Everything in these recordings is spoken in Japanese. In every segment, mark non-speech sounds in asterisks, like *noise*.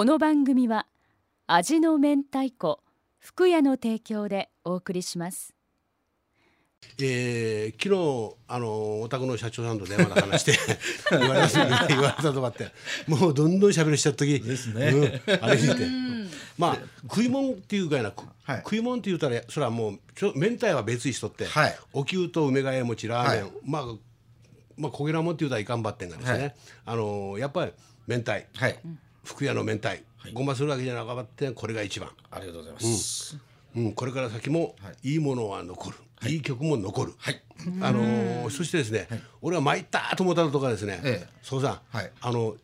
この番組は味の明太子福屋の提供でお送りします。えー、昨日あのお宅の社長さんと電話で話して言われた言われたとかってもうどんどん喋りしちゃった時ですね。うん、あれ見て。まあ食い物っていうかいな、はい。食い物って言ったらそれはもうちょ明太は別にしとって、はい。お灸と梅ヶ谷餅ラーメン、はい。まあまあ焦げなもんって言うたらいかんばってんがですね、はい。あのやっぱり明太。はいふくやの明太、ごまするわけじゃなかってこれが一番。ありがとうございます、うん、これから先もい。いものは残る、い、い曲も残る、はい。あのーそしてですね、俺は参ったと思ったのとかですね、ええ。そうさん、はい。あの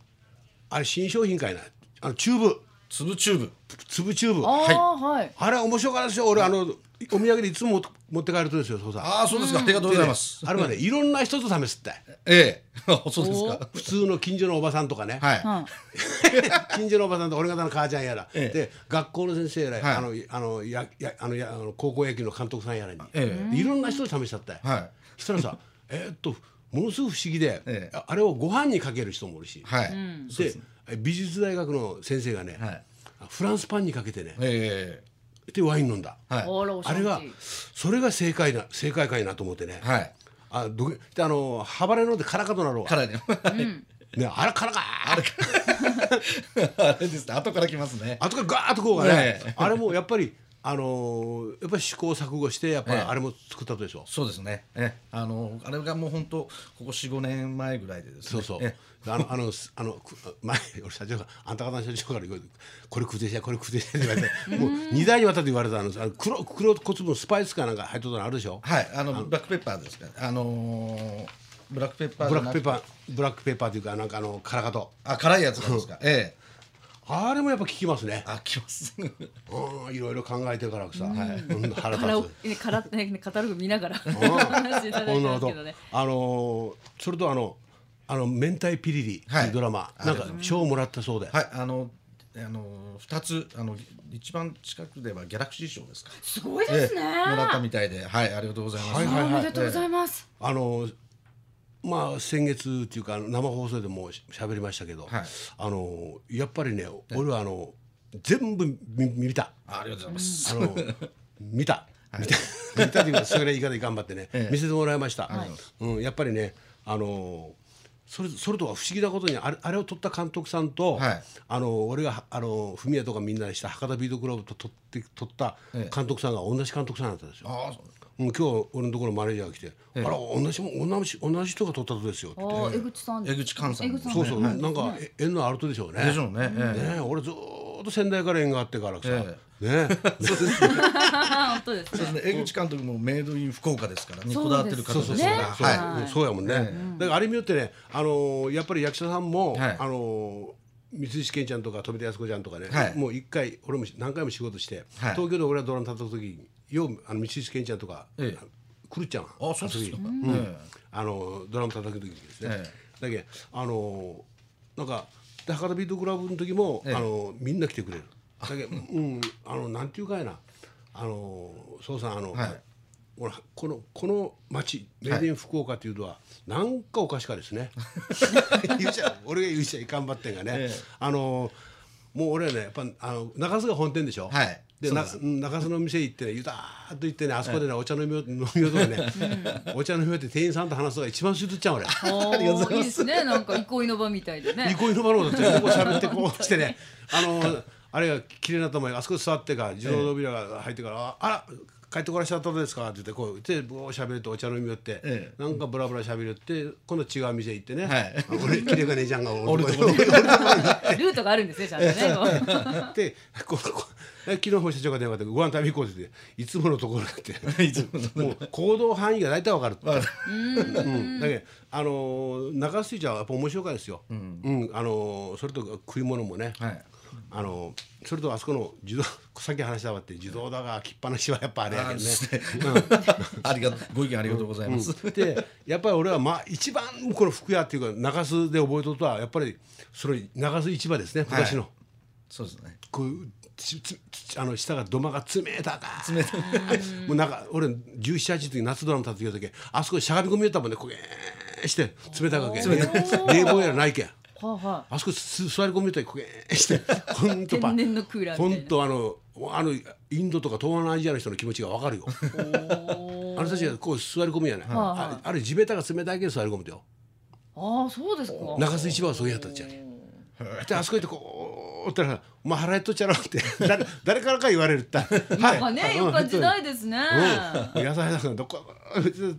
あれ新商品かいな。あのチューブ。粒チューブ。粒チューブ。はい。あれ面白かったですよ。俺あのお土産でいつも持って帰るとですよそうさんああそうですか、ありがとうございます。あれはねいろんな人と試すって。ええ。*laughs* そうですか。普通の近所のおばさんとかね、はい、うん。*laughs* 近所のおばさんと俺方の母ちゃんやら、ええ。で学校の先生やら、はい。あのあのややあのやあの高校野球の監督さんやらに、えいろんな人と試しちゃったよ、はい。したらさ *laughs* えーっとものすごく不思議で、ええ。ああれをご飯にかける人もおるし、はい、で美術大学の先生がね、はい。フランスパンにかけてねえでワイン飲んだ、えはい。あれがそれが正解な正解かいなと思ってね、はい。あどげであのハバネのでカラカとなろう。からね。*laughs* ねあれカラカあれあれですね。後から来ますね。あとからガーッとこうがね。ねえ。あれもやっぱりあのーやっぱり試行錯誤してやっぱあれも作ったとでしょ、そうですね。えあのあれがもう本当ここ45年前ぐらいでですね。そうそう。えあのあのすあのく前俺社長があんた方の社長から言われてこれ食うてしやこれ食うてしやって言われて *laughs* もう二代にわたって言われたのあの黒黒小粒のスパイスかなんか入っとったのあるでしょ？はい。あのブラックペッパーですかあのーブラックペッパーブラックペッパーブラックペッパーっていうかなんかあのカラカトあ辛いやつなんですか？*laughs* ええあれもやっぱ効きますね。あ来ます。うんいろいろ考えてからさ、うん。腹立つ。ねカラねカタログ見ながら。話いただいてほんなことますけどね。あのーそれとあのあの明太ピリリっいいうドラマ、なんか賞をもらったそうで、はいあのあの二つあの一番近くではギャラクシー賞ですか。すごいですね、ええもらったみたいで。はいありがとうございます。はいはいあおめでとうございます、あのまあ先月っていうか生放送でもしゃべりましたけど、はい。あのやっぱりね俺はあの全部見見た。あありがとうございます。あの見た、見た。見たというかそれ言い方で頑張ってね、ええ。見せてもらいました、うん、やっぱりねあのそれそれとは不思議なことにあれあれを撮った監督さんと、はい。あの俺があのフミヤとかみんなでした博多ビートクラブと撮って撮った監督さんが同じ監督さんだったんですよ。ああそううん、今日俺のところマネージャーが来て「あら同じも同じ同じ人が撮ったとですよ」って言って。江口さん。江口寛さん。そうそう、はい。なんかえ縁のあるとでしょうね。でしょうね。ええ。ね俺ずーっと仙台から縁があってからさ、えねあ *laughs* *laughs* 本当ですそうですね。江口監督もメイドイン福岡ですからにこだわってる方そうそうそう、ですからそうはいうんそうやもんね、だからあれによってね、あのーやっぱり役者さんも、はい。あのー三石健ちゃんとか富田靖子ちゃんとかね、はい。もう一回俺も何回も仕事して、はい。東京で俺がドラム叩く時にようあの三石健ちゃんとか、ええ。来るっちゃんあそうですか。うん。えあのドラム叩く時にですね、えだけどあのなんかで博多ビートクラブの時も、ええ。あのみんな来てくれる。だけどうんあのなんていうかやな。あのそうさんあの、はい。俺このこの町メイデン福岡っていうのは、なんかおかしかですね。*laughs* 言うちゃ俺が言うちゃいかんばってんがね、ええ。あのもう俺はねやっぱあの中洲が本店でしょ、はいで中洲の店行ってねゆたーっと行ってねあそこでね、お茶飲みよう飲みようとかね、お茶飲みようって店員さんと話すのが一番するっちゃう俺。おーいいですね。なんか憩いの場みたいでね。憩いの場のだって *laughs* こう喋ってこうしてね。*laughs* あのあれが綺麗なと思いあそこ座ってから自動扉が入ってから「あら帰ってこらっしゃったんですか?」って言ってこう言ってぼー喋ってお茶飲みよって、えなんかブラブラ喋るって今度違う店行ってね、はい。あ俺綺麗が姉ちゃんがおるとこ俺 *laughs* ルートがあるんですねちゃんとね。でこうこう昨日も社長が電話でご飯食べ行こうって言っていつものところだって。*laughs* いつものもう行動範囲が大体わかるって。うん、だけどあのー中洲市はやっぱ面白かですよ、うん。あのーそれと食い物もね、はい。あのーそれとあそこの自動さっき話したわって自動だがきっぱなしはやっぱあれやけどね。あ *laughs* りがとうご意見ありがとうございます。でやっぱり俺はまあ一番この福屋っていうか中洲で覚えとるとはやっぱりそれ中洲市場ですね今年の、はいそうですね。こうつつつあの下が土間が冷たか。冷たもうなんか俺1718の時夏ドラマ立ってきた時あそこにしゃがみ込みよったもんね。こげーして冷たかけ。冷房やらないけん。はあはあそこす座り込みたいこけして。ほんと *laughs* 天然のクーラーみたいな。ほんとあのあのインドとか東南アジアの人の気持ちがわかるよ。あの人たちがこう座り込むやない、はいああれ地べたが冷たいけど座り込むとよ。ああそうですか。中洲市場はそうやったっちゃねであそこ行ってこうったら「お前払えとっちゃろ」って *laughs* 誰誰からか言われるって。*laughs* はい。なんかねやっぱ時代ですね。うん、野菜だからどこ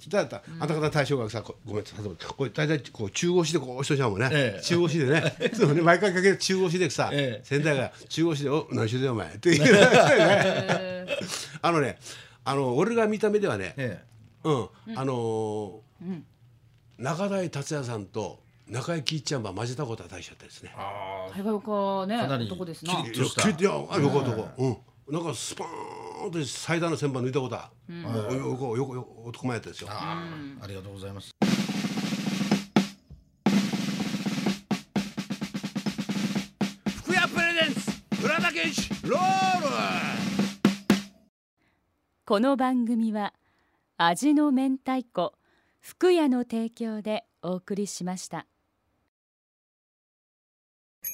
だったあんた方大将がさこごめんさこれ大体こう中腰でこう押しとちゃうもんね、ええ。中腰でね。*laughs* そうね。毎回かける中腰でさ、ええ。先代が中腰で「お何してんだよお前」って言う。えーあのねあの俺が見た目ではね、えうん。あのー中台達也さんと中井貴一ちゃんは混ぜたことは大したったですね。え。ああねかなり男ですな。きりっとした。いやいやあよかったようん。なんかスパーンと最大の旋盤抜いたことは、もうよよよよ男前やったですよ。ああありがとうございます。福屋プレゼンツ浦田健一ロール。この番組は味の明太子福屋の提供でお送りしました。